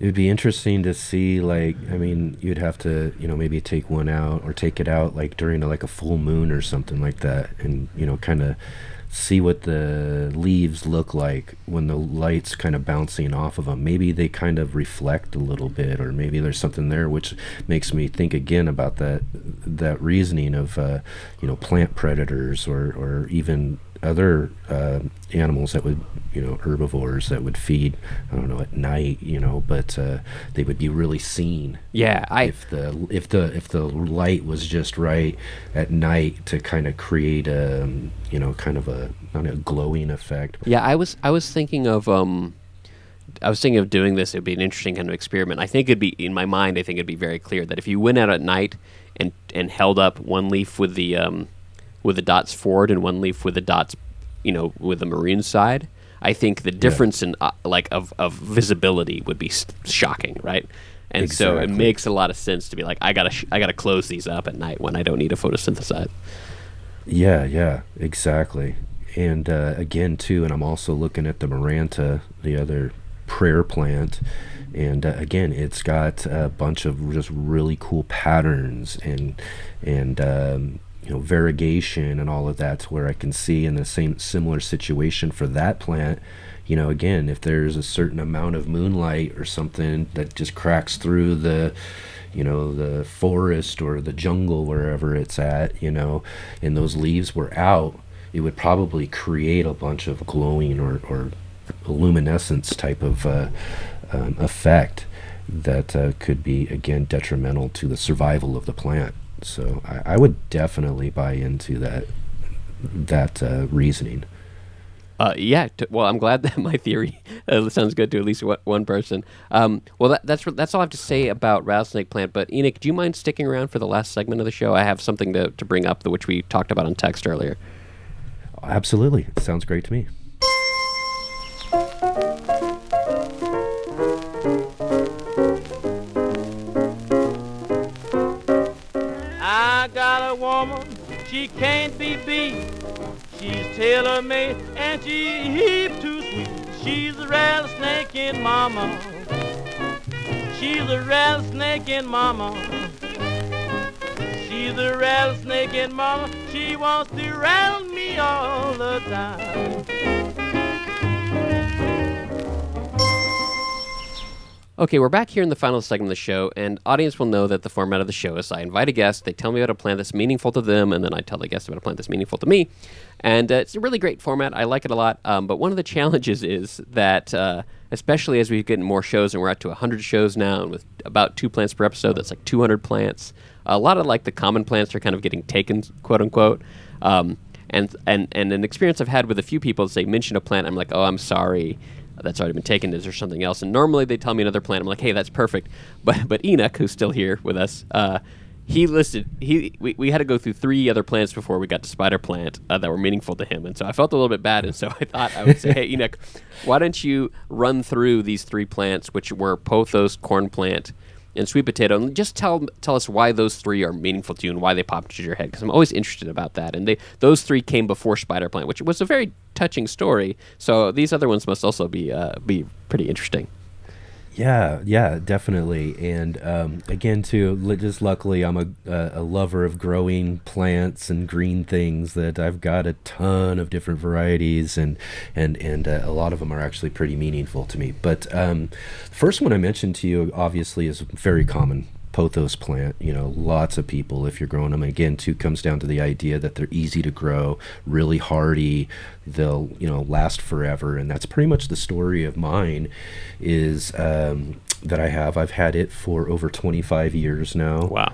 It would be interesting to see, like, I mean, you'd have to, you know, maybe take one out or take it out, like, during, a, like, a full moon or something like that. And, you know, kind of see what the leaves look like when the light's kind of bouncing off of them. Maybe they kind of reflect a little bit, or maybe there's something there which makes me think again about that that reasoning of, uh, you know, plant predators or, or even other uh, animals that would, you know, herbivores that would feed, I don't know, at night, you know, but uh, they would be really seen Yeah, I if the if the if the light was just right at night to kind of create a, you know, kind of a not a glowing effect. Yeah, I was I was thinking of um I was thinking of doing this. It'd be an interesting kind of experiment. I think it'd be in my mind. I think it'd be very clear that if you went out at night and and held up one leaf with the um, with the dots forward and one leaf with the dots, you know, with the maroon side, I think the difference in uh, like of of visibility would be shocking, right? And so it makes a lot of sense to be like, I gotta sh- I gotta close these up at night when I don't need to photosynthesize. Yeah, yeah, exactly. And uh, again, too, and I'm also looking at the Maranta, the other prayer plant, and uh, again, it's got a bunch of just really cool patterns and and um, you know variegation and all of that to where I can see in the same similar situation for that plant you know again if there's a certain amount of moonlight or something that just cracks through the you know the forest or the jungle wherever it's at you know and those leaves were out it would probably create a bunch of glowing or, or luminescence type of uh, um, effect that uh, could be again detrimental to the survival of the plant so I, I would definitely buy into that that uh, reasoning Uh, yeah. T- well, I'm glad that my theory uh, sounds good to at least one, one person. Um, well, that, that's that's all I have to say about rattlesnake plant. But Enoch, do you mind sticking around for the last segment of the show? I have something to, to bring up, which we talked about on text earlier. absolutely sounds great to me woman, she can't be beat. She's tailor-made and she heap too sweet. She's a rattlesnake in mama. She's a rattlesnake in mama. She's a rattlesnake in mama. She wants to rattle me all the time. Okay, we're back here in the final segment of the show, and audience will know that the format of the show is I invite a guest, they tell me about a plant that's meaningful to them, and then I tell the guest about a plant that's meaningful to me. And uh, it's a really great format. I like it a lot. Um, but one of the challenges is that, uh, especially as we get more shows, and we're up to 100 shows now, and with about two plants per episode, that's like 200 plants. A lot of like the common plants are kind of getting taken, quote unquote. Um, and, and, and an experience I've had with a few people is they mention a plant, I'm like, oh, I'm sorry that's already been taken. Is there something else? And normally they tell me another plant. I'm like, hey, that's perfect. But but Enoch, who's still here with us, uh, he listed he we, we had to go through three other plants before we got to spider plant uh, that were meaningful to him. And so I felt a little bit bad. And so I thought I would say, hey Enoch, why don't you run through these three plants, which were pothos, corn plant, and sweet potato, and just tell tell us why those three are meaningful to you and why they popped into your head because I'm always interested about that. And they those three came before Spider Plant, which was a very touching story. So these other ones must also be uh, be pretty interesting. Yeah, yeah, definitely. And um, again, too, just luckily, I'm a, a, lover of growing plants and green things. That I've got a ton of different varieties, and and and uh, a lot of them are actually pretty meaningful to me. But um, the first one I mentioned to you, obviously, is very common. Pothos plant, you know, lots of people, if you're growing them, again, too, comes down to the idea that they're easy to grow, really hardy, they'll, you know, last forever. And that's pretty much the story of mine is um, that I have. I've had it for over 25 years now. Wow.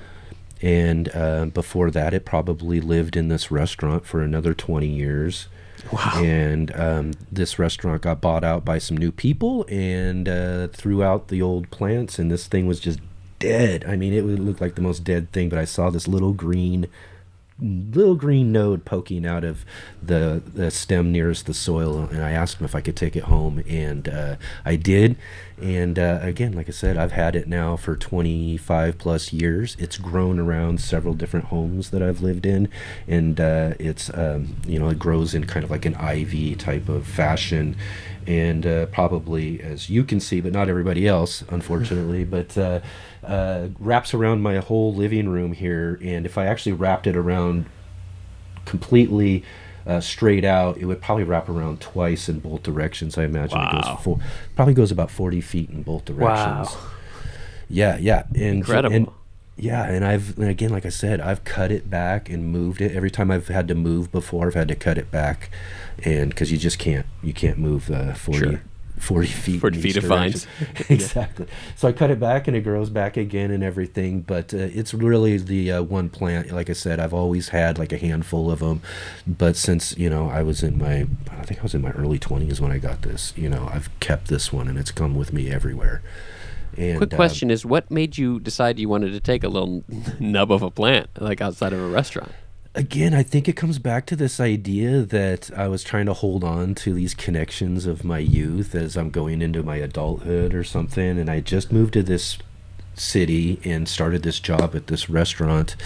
And uh, before that, it probably lived in this restaurant for another 20 years. Wow. And um, this restaurant got bought out by some new people and uh, threw out the old plants, and this thing was just dead. I mean, it would look like the most dead thing, but I saw this little green little green node poking out of the, the stem nearest the soil and i asked him if i could take it home and uh, i did and uh, again like i said i've had it now for 25 plus years it's grown around several different homes that i've lived in and uh, it's um, you know it grows in kind of like an ivy type of fashion and uh, probably as you can see but not everybody else unfortunately but uh, wraps around my whole living room here and if i actually wrapped it around completely uh, straight out it would probably wrap around twice in both directions i imagine it goes full, probably goes about 40 feet in both directions Wow. yeah yeah and Incredible. and yeah and i've and again like i said i've cut it back and moved it every time i've had to move before i've had to cut it back and because you just can't you can't move uh, 40 Sure. 40 feet 40 feet of vines. exactly so i cut it back and it grows back again and everything but uh, it's really the uh, one plant like i said i've always had like a handful of them but since you know i was in my i think i was in my early 20s when i got this you know i've kept this one and it's come with me everywhere and Quick uh, question is what made you decide you wanted to take a little nub of a plant like outside of a restaurant? Again, I think it comes back to this idea that I was trying to hold on to these connections of my youth as I'm going into my adulthood or something. And I just moved to this city and started this job at this restaurant.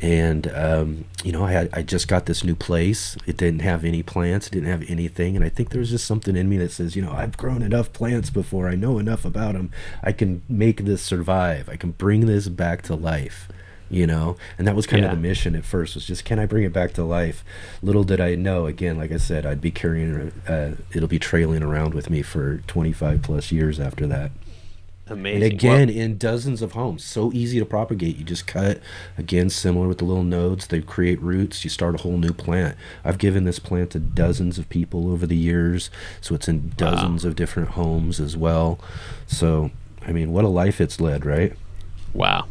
And, um, you know, I, had, I just got this new place. It didn't have any plants, it didn't have anything. And I think there was just something in me that says, you know, I've grown enough plants before, I know enough about them. I can make this survive, I can bring this back to life you know? And that was kind Yeah. of the mission at first was just can i bring it back to life? Little did i know again like i said i'd be carrying uh, it'll be trailing around with me for 25 plus years after that. Amazing. and again in dozens of homes so easy to propagate. You just cut again similar with the little nodes they create roots you start a whole new plant. I've given this plant to dozens of people over the years so it's in dozens of different homes as well. So i mean what a life it's led right? Wow.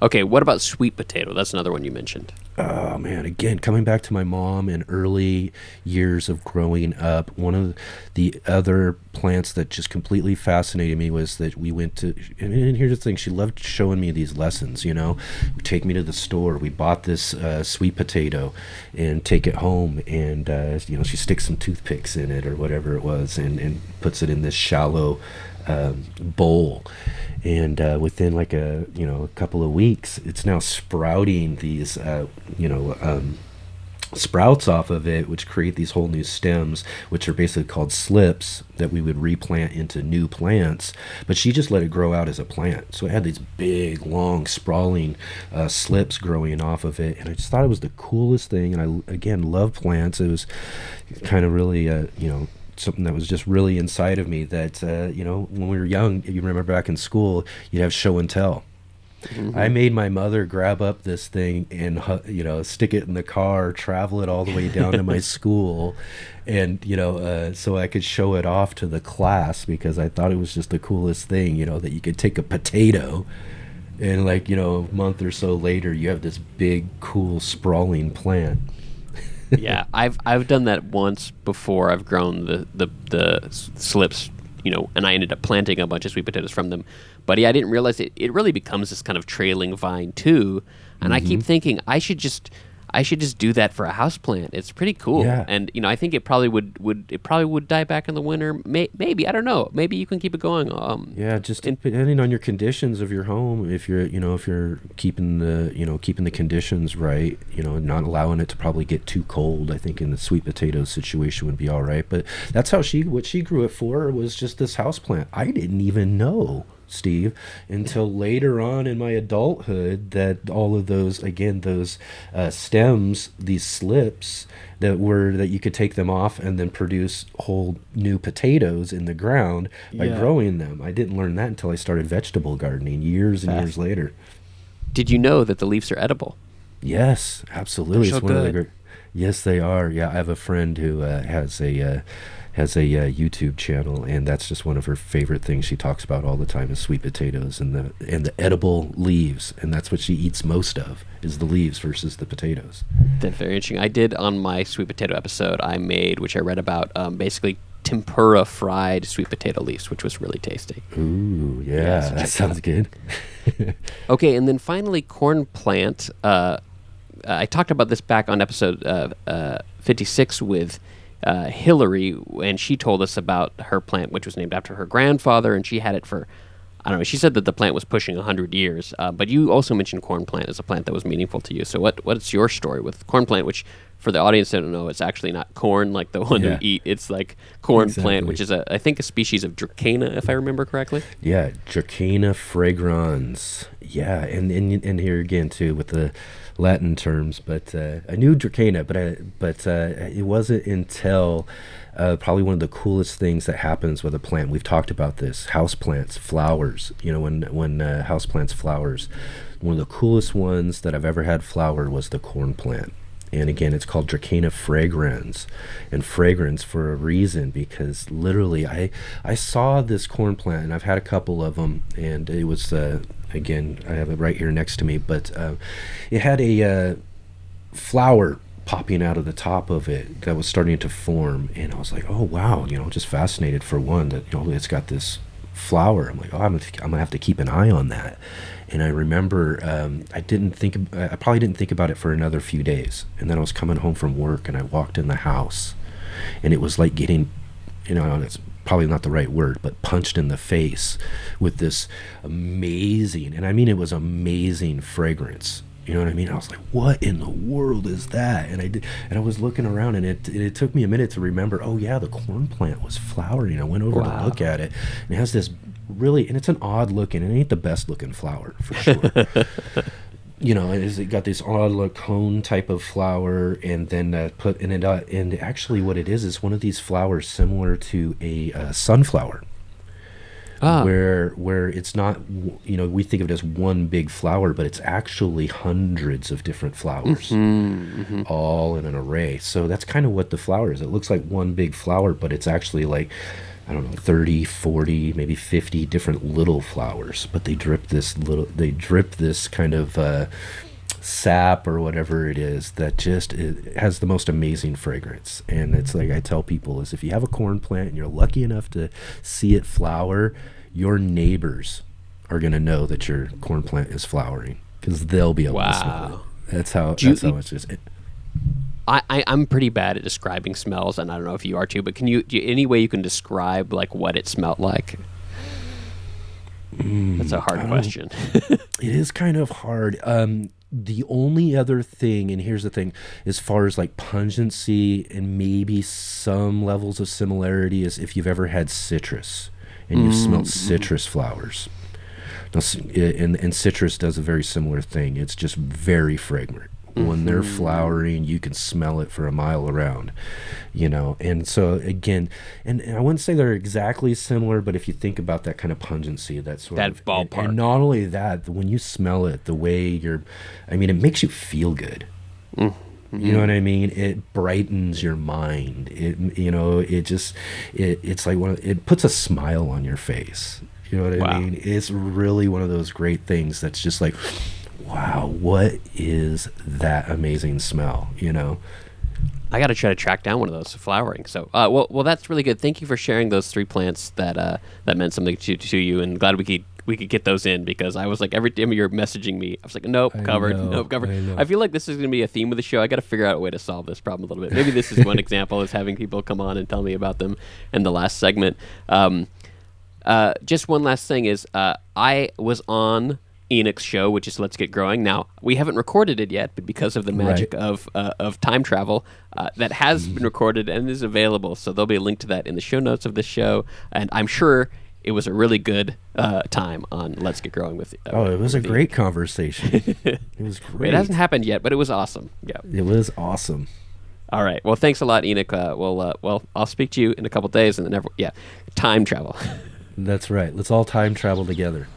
Okay, what about sweet potato? That's another one you mentioned. oh man again coming back to my mom and early years of growing up one of the other plants that just completely fascinated me was that we went to and, here's the thing she loved showing me these lessons you know take me to the store we bought this uh, sweet potato and take it home and uh, you know she sticks some toothpicks in it or whatever it was and, and puts it in this shallow um, bowl. And uh, within like a you know a couple of weeks it's now sprouting these uh, you know um, sprouts off of it which create these whole new stems which are basically called slips that we would replant into new plants. But she just let it grow out as a plant. So it had these big long sprawling uh, slips growing off of it. And i just thought it was the coolest thing. And i again love plants. It was kind of really uh, you know something that was just really inside of me that uh, you know when we were young if you remember back in school you'd have show and tell I made my mother grab up this thing and you know stick it in the car, travel it all the way down to my school, and you know uh, so I could show it off to the class because I thought it was just the coolest thing. You know that you could take a potato, and like you know a month or so later you have this big, cool, sprawling plant. Yeah, I've I've done that once before. I've grown the the the slips, you know, and I ended up planting a bunch of sweet potatoes from them. But yeah, I didn't realize it. It really becomes this kind of trailing vine too. And I Mm-hmm. keep thinking I should just I should just do that for a house plant. It's pretty cool. Yeah. And you know, I think it probably would would it probably would die back in the winter. May, maybe I don't know. Maybe you can keep it going. Um, Yeah, just In- depending on your conditions of your home. If you're, you know, if you're keeping the, you know, keeping the conditions right, you know, not allowing it to probably get too cold. I think in the sweet potato situation would be all right. But that's how she, what she grew it for was just this house plant. I didn't even know, Steve, until later on in my adulthood that all of those, again, those uh, stems, these slips that were that you could take them off and then produce whole new potatoes in the ground by Yeah. growing them. I didn't learn that until I started vegetable gardening years and years later. did you know that the leaves are edible? Yes, absolutely. They're It's so one of the good. Yes, they are. Yeah, I have a friend who uh, has a uh, has a uh, YouTube channel, and that's just one of her favorite things. She talks about all the time is sweet potatoes and the and the edible leaves, and that's what she eats most of is the leaves versus the potatoes. That's very interesting. I did on my sweet potato episode. I made, which I read about, um, basically tempura fried sweet potato leaves, which was really tasty. Ooh, yeah, Yeah, so that sounds out. good. Okay, and then finally, corn plant. Uh, I talked about this back on episode uh, uh, 56 with uh, Hillary, and she told us about her plant, which was named after her grandfather, and she had it for. I don't know. She said that the plant was pushing 100 years, uh, but you also mentioned corn plant as a plant that was meaningful to you. So, what what's your story with corn plant? Which, for the audience that don't know, it's actually not corn like the one Yeah. we eat. It's like corn plant, which is a I think a species of Dracaena, if I remember correctly. Yeah, Dracaena fragrans. Yeah, and, and and here again too with the Latin terms, but uh, I knew Dracaena, but I, but uh, it wasn't until uh, probably one of the coolest things that happens with a plant. We've talked about this: house plants, flowers. You know, when when uh, house plants flowers, one of the coolest ones that I've ever had flower was the corn plant. And again, it's called Dracaena fragrans, and fragrance for a reason because literally, I I saw this corn plant, and I've had a couple of them, and it was uh, again I have it right here next to me, but uh, it had a uh, flower popping out of the top of it that was starting to form, and I was like, oh wow, you know, just fascinated for one that you know it's got this flower. I'm like, oh, I'm I'm gonna have to keep an eye on that. And I remember um, I didn't think I probably didn't think about it for another few days, and then I was coming home from work and I walked in the house, and it was like getting, you know, it's probably not the right word, but punched in the face with this amazing, and I mean it was amazing fragrance. You know what I mean? I was like, "What in the world is that?" And I did, and I was looking around, and it it took me a minute to remember. Oh yeah, the corn plant was flowering. I went over Wow. to look at it, and it has this really, and it's an odd looking. It ain't the best looking flower for sure. you know, is it got this odd like cone type of flower, and then uh, put in it. Uh, and actually, what it is is one of these flowers similar to a uh, sunflower, Ah. where where it's not, you know, we think of it as one big flower, but it's actually hundreds of different flowers, all in an array. So that's kind of what the flower is. It looks like one big flower, but it's actually like. I don't know, 30, 40, maybe 50 different little flowers, but they drip this little, they drip this kind of uh, sap or whatever it is that just has the most amazing fragrance. And it's like I tell people is if you have a corn plant and you're lucky enough to see it flower, your neighbors are going to know that your corn plant is flowering because they'll be able to smell it. That's how, Do you that's how much it is. I, I I'm pretty bad at describing smells, and I don't know if you are too. But can you, do you any way you can describe like what it smelled like? Hmm, That's a hard question. It is kind of hard. Um, the only other thing, and here's the thing, as far as like pungency and maybe some levels of similarity, is if you've ever had citrus and you've mm, smelled mm-hmm. citrus flowers. Now, and, and citrus does a very similar thing. It's just very fragrant. When they're mm-hmm. flowering, you can smell it for a mile around, you know. And so again, and, and I wouldn't say they're exactly similar, but if you think about that kind of pungency, that sort That of ballpark. and not only that, when you smell it, the way you're, I mean, it makes you feel good. Mm-hmm. You know what I mean? It brightens your mind. It, you know, it just, it, it's like one. Of, it puts a smile on your face. You know what I Wow. mean? It's really one of those great things that's just like, wow, what is that amazing smell? You know? I got to try to track down one of those flowering. So, uh, well, well, that's really good. Thank you for sharing those three plants that uh, that meant something to, to you, and glad we could we could get those in because I was like every time you're messaging me, I was like, nope, I covered, know, nope, covered. I. I feel like this is going to be a theme of the show. I got to figure out a way to solve this problem a little bit. Maybe this is one example is having people come on and tell me about them in the last segment. Um, uh, just one last thing is uh, I was on Enoch's show, which is Let's Get Growing. Now we haven't recorded it yet, but because of the magic of uh, of time travel, uh, that has been recorded and is available. So there'll be a link to that in the show notes of this show, and I'm sure it was a really good uh, time on Let's Get Growing with. Uh, Oh, it was a the- great conversation. it was great. It hasn't happened yet, but it was awesome. Yeah. It was awesome. All right. Well, thanks a lot, Enoch. Uh, well, uh, well, I'll speak to you in a couple days, and then yeah, time travel. That's right. Let's all time travel together.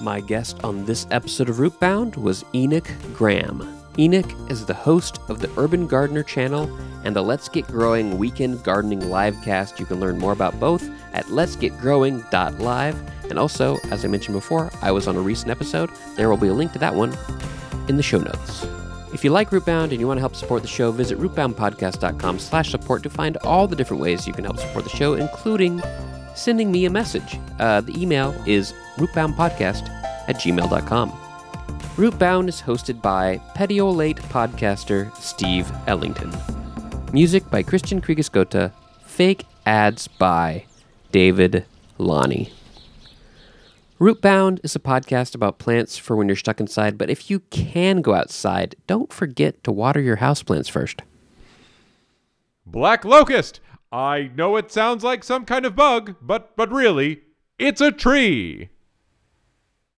My guest on this episode of Rootbound was Enoch Graham. Enoch is the host of the Urban Gardener channel and the Let's Get Growing Weekend Gardening Livecast. You can learn more about both at letsgetgrowing.live. And also, as I mentioned before, I was on a recent episode. There will be a link to that one in the show notes. If you like Rootbound and you want to help support the show, visit rootboundpodcast.com slash support to find all the different ways you can help support the show, including sending me a message. Uh, the email is rootboundpodcast at gmail.com. Rootbound is hosted by Petiolate podcaster Steve Ellington. Music by Christian Kriegesgota. Fake ads by David Lonnie. Rootbound is a podcast about plants for when you're stuck inside, but if you can go outside, don't forget to water your houseplants first. Black locust. I know it sounds like some kind of bug, but but really, it's a tree.